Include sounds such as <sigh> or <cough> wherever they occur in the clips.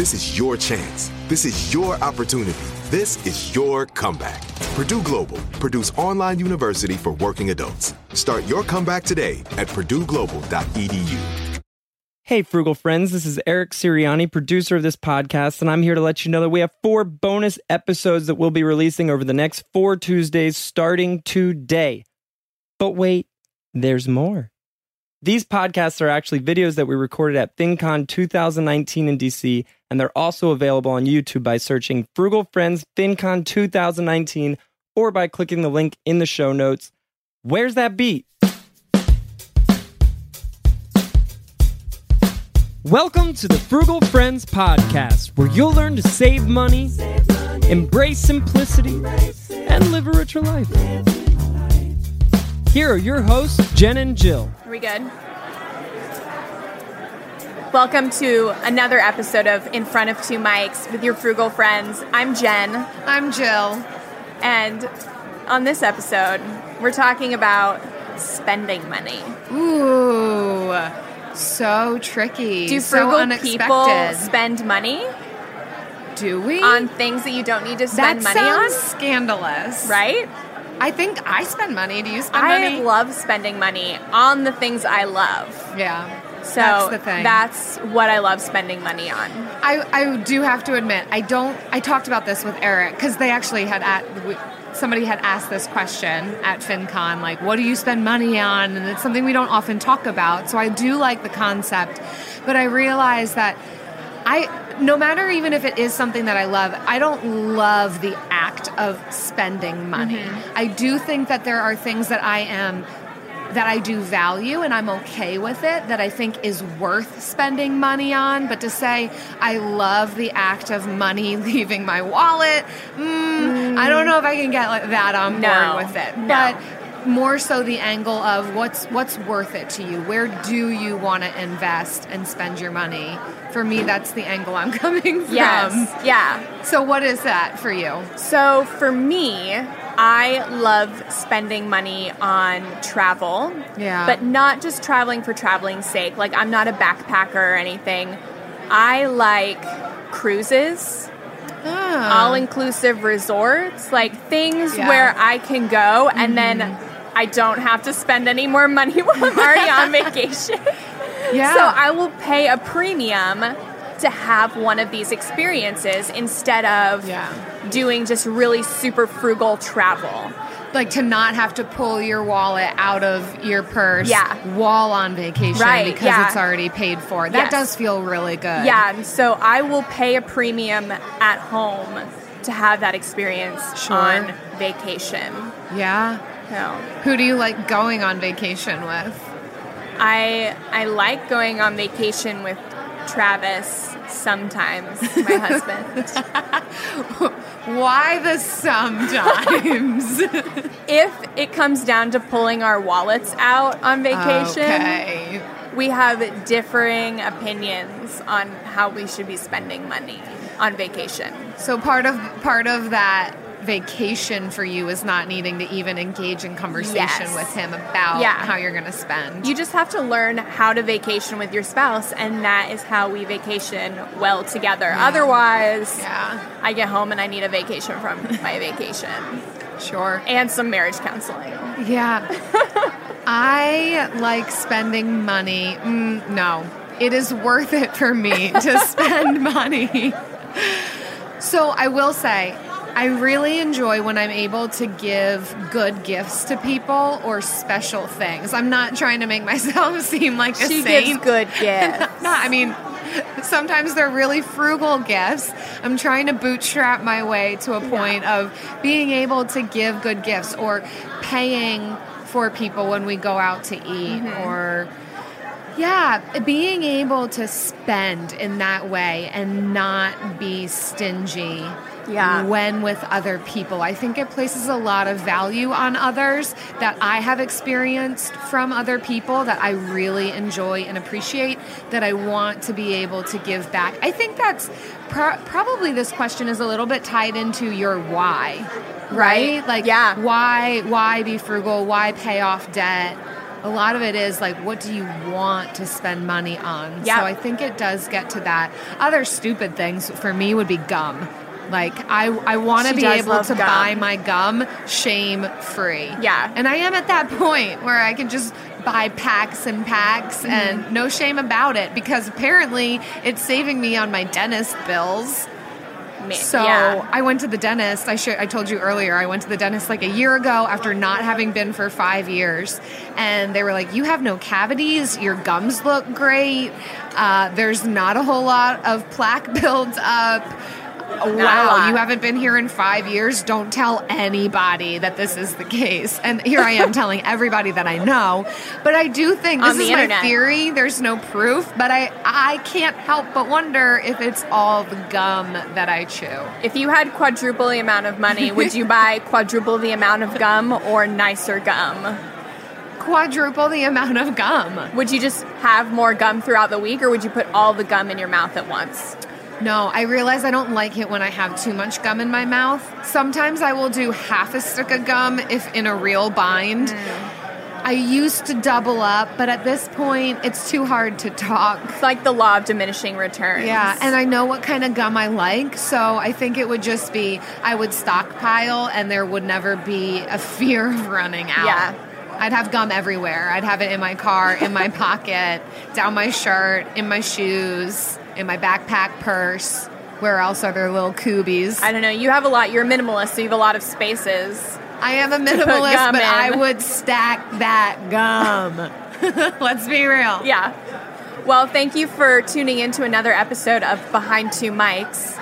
This is your chance. This is your opportunity. This is your comeback. Purdue Global, Purdue's online university for working adults. Start your comeback today at purdueglobal.edu. Hey, frugal friends, this is Eric Sirianni, producer of this podcast, and I'm here to let you know that we have four bonus episodes that we'll be releasing over the next four Tuesdays starting today. But wait, there's more. These podcasts are actually videos that we recorded at FinCon 2019 in DC, and they're also available on YouTube by searching Frugal Friends FinCon 2019 or by clicking the link in the show notes. Where's that beat? Welcome to the Frugal Friends Podcast, where you'll learn to save money, embrace simplicity, and live a richer life. Here are your hosts, Jen and Jill. Are we good? Welcome to another episode of In Front of Two Mics with your frugal friends. I'm Jen, I'm Jill. and on this episode, we're talking about spending money. Ooh, so tricky. Do so frugal unexpected. people spend money Do we? on things that you don't need to spend that money on? scandalous. Right? I think I spend money. Do you spend I money? I love spending money on the things I love. yeah. So that's the thing. that's what I love spending money on. I, I do have to admit, I don't. I talked about this with Eric because they actually had at somebody had asked this question at FinCon, like, "What do you spend money on?" And it's something we don't often talk about. So I do like the concept, but I realize that I, no matter even if it is something that I love, I don't love the of spending money. I do think that there are things that I am that I do value and I'm okay with it, that I think is worth spending money on. But to say I love the act of money <laughs> leaving my wallet, mm, I don't know if I can get like that on board No, with it. no. But more so the angle of what's what's worth it to you. Where do you want to invest and spend your money? For me, that's the angle I'm <laughs> coming from. Yes. Yeah. So what is that for you? So for me, I love spending money on travel. Yeah. But not just traveling for traveling's sake. Like I'm not a backpacker or anything. I like cruises, Ah. all inclusive resorts, like things Yeah. where I can go and then I don't have to spend any more money <laughs> while I'm already on <laughs> vacation. yeah. So I will pay a premium to have one of these experiences instead of Yeah. doing just really super frugal travel. like to not have to pull your wallet out of your purse Yeah. while on vacation Right, because yeah. it's already paid for. That Yes. does feel really good. Yeah, so I will pay a premium at home to have that experience Sure. on vacation. Yeah. Who do you like going on vacation with? I I like going on vacation with Travis sometimes, my <laughs> husband. Why the sometimes? <laughs> if it comes down to pulling our wallets out on vacation, Okay. we have differing opinions on how we should be spending money on vacation. So part of part of that vacation for you is not needing to even engage in conversation Yes. with him about Yeah. how you're going to spend. You just have to learn how to vacation with your spouse, and that is how we vacation well together. Otherwise, yeah, I get home and I need a vacation from my vacation sure. and some marriage counseling. Yeah. <laughs> I like spending money. Mm, no, it is worth it for me to <laughs> spend money. So I will say, I really enjoy when I'm able to give good gifts to people or special things. I'm not trying to make <laughs> myself seem like a She saint. gives good <laughs> gifts. no, I mean, sometimes they're really frugal gifts. I'm trying to bootstrap my way to a point of being able to give good gifts or paying for people when we go out to eat Mm-hmm. or yeah, being able to spend in that way and not be stingy Yeah. when with other people. I think it places a lot of value on others that I have experienced from other people that I really enjoy and appreciate that I want to be able to give back. I think that's pro- probably this question is a little bit tied into your why. Right? Right. Like Yeah. why why be frugal? Why pay off debt? A lot of it is like, what do you want to spend money on? Yeah. So I think it does get to that. Other stupid things for me would be gum. Like I, I want to be able to gum. buy my gum shame free. Yeah. and I am at that <laughs> point where I can just buy packs and packs Mm-hmm. and no shame about it because apparently it's saving me on my dentist bills. So yeah. I went to the dentist. I I told you earlier. I went to the dentist like a year ago after not having been for five years, and they were like, "You have no cavities. Your gums look great. Uh, there's not a whole lot of plaque <laughs> built up." Wow, you haven't been here in five years. Don't tell anybody that this is the case. And here I am telling everybody that I know. But I do think this is my theory. There's no proof, but I I can't help but wonder if it's all the gum that I chew. If you had quadruple the amount of money, would you buy <laughs> quadruple the amount of gum or nicer gum? quadruple the amount of gum. Would you just have more gum throughout the week or would you put all the gum in your mouth at once? No, I realize I don't like it when I have too much gum in my mouth. Sometimes I will do half a stick of gum if in a real bind. Mm. I used to double up, but at this point, it's too hard to talk. It's like the law of diminishing returns. Yeah, and I know what kind of gum I like, so I think it would just be I would stockpile and there would never be a fear of running out. Yeah. I'd have gum everywhere. I'd have it in my car, in my <laughs> pocket, down my shirt, in my shoes, in my backpack purse. Where else are there little coobies? I don't know. You have a lot. You're a minimalist, so you have a lot of spaces. I am a minimalist, but in. I would stack that gum. <laughs> <laughs> Let's be real. Yeah. Well, thank you for tuning in to another episode of Behind Two Mics.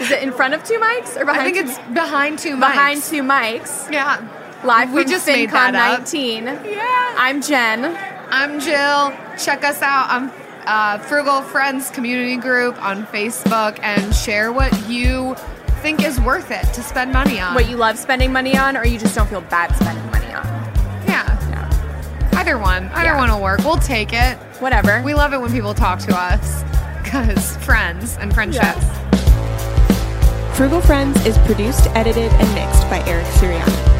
Is it in front of two mics or behind? I think two it's behind two mics. behind two mics. Yeah. Live We from just FinCon made that up. 19. Yeah. I'm Jen. I'm Jill. Check us out on uh, Frugal Friends Community Group on Facebook and share what you think is worth it to spend money on. What you love spending money on, or you just don't feel bad spending money on? yeah. Yeah. Either one. Either Yeah. one will work. We'll take it. Whatever. We love it when people talk to us because friends and friendships. Yes. Frugal Friends is produced, edited, and mixed by Eric Sirianni.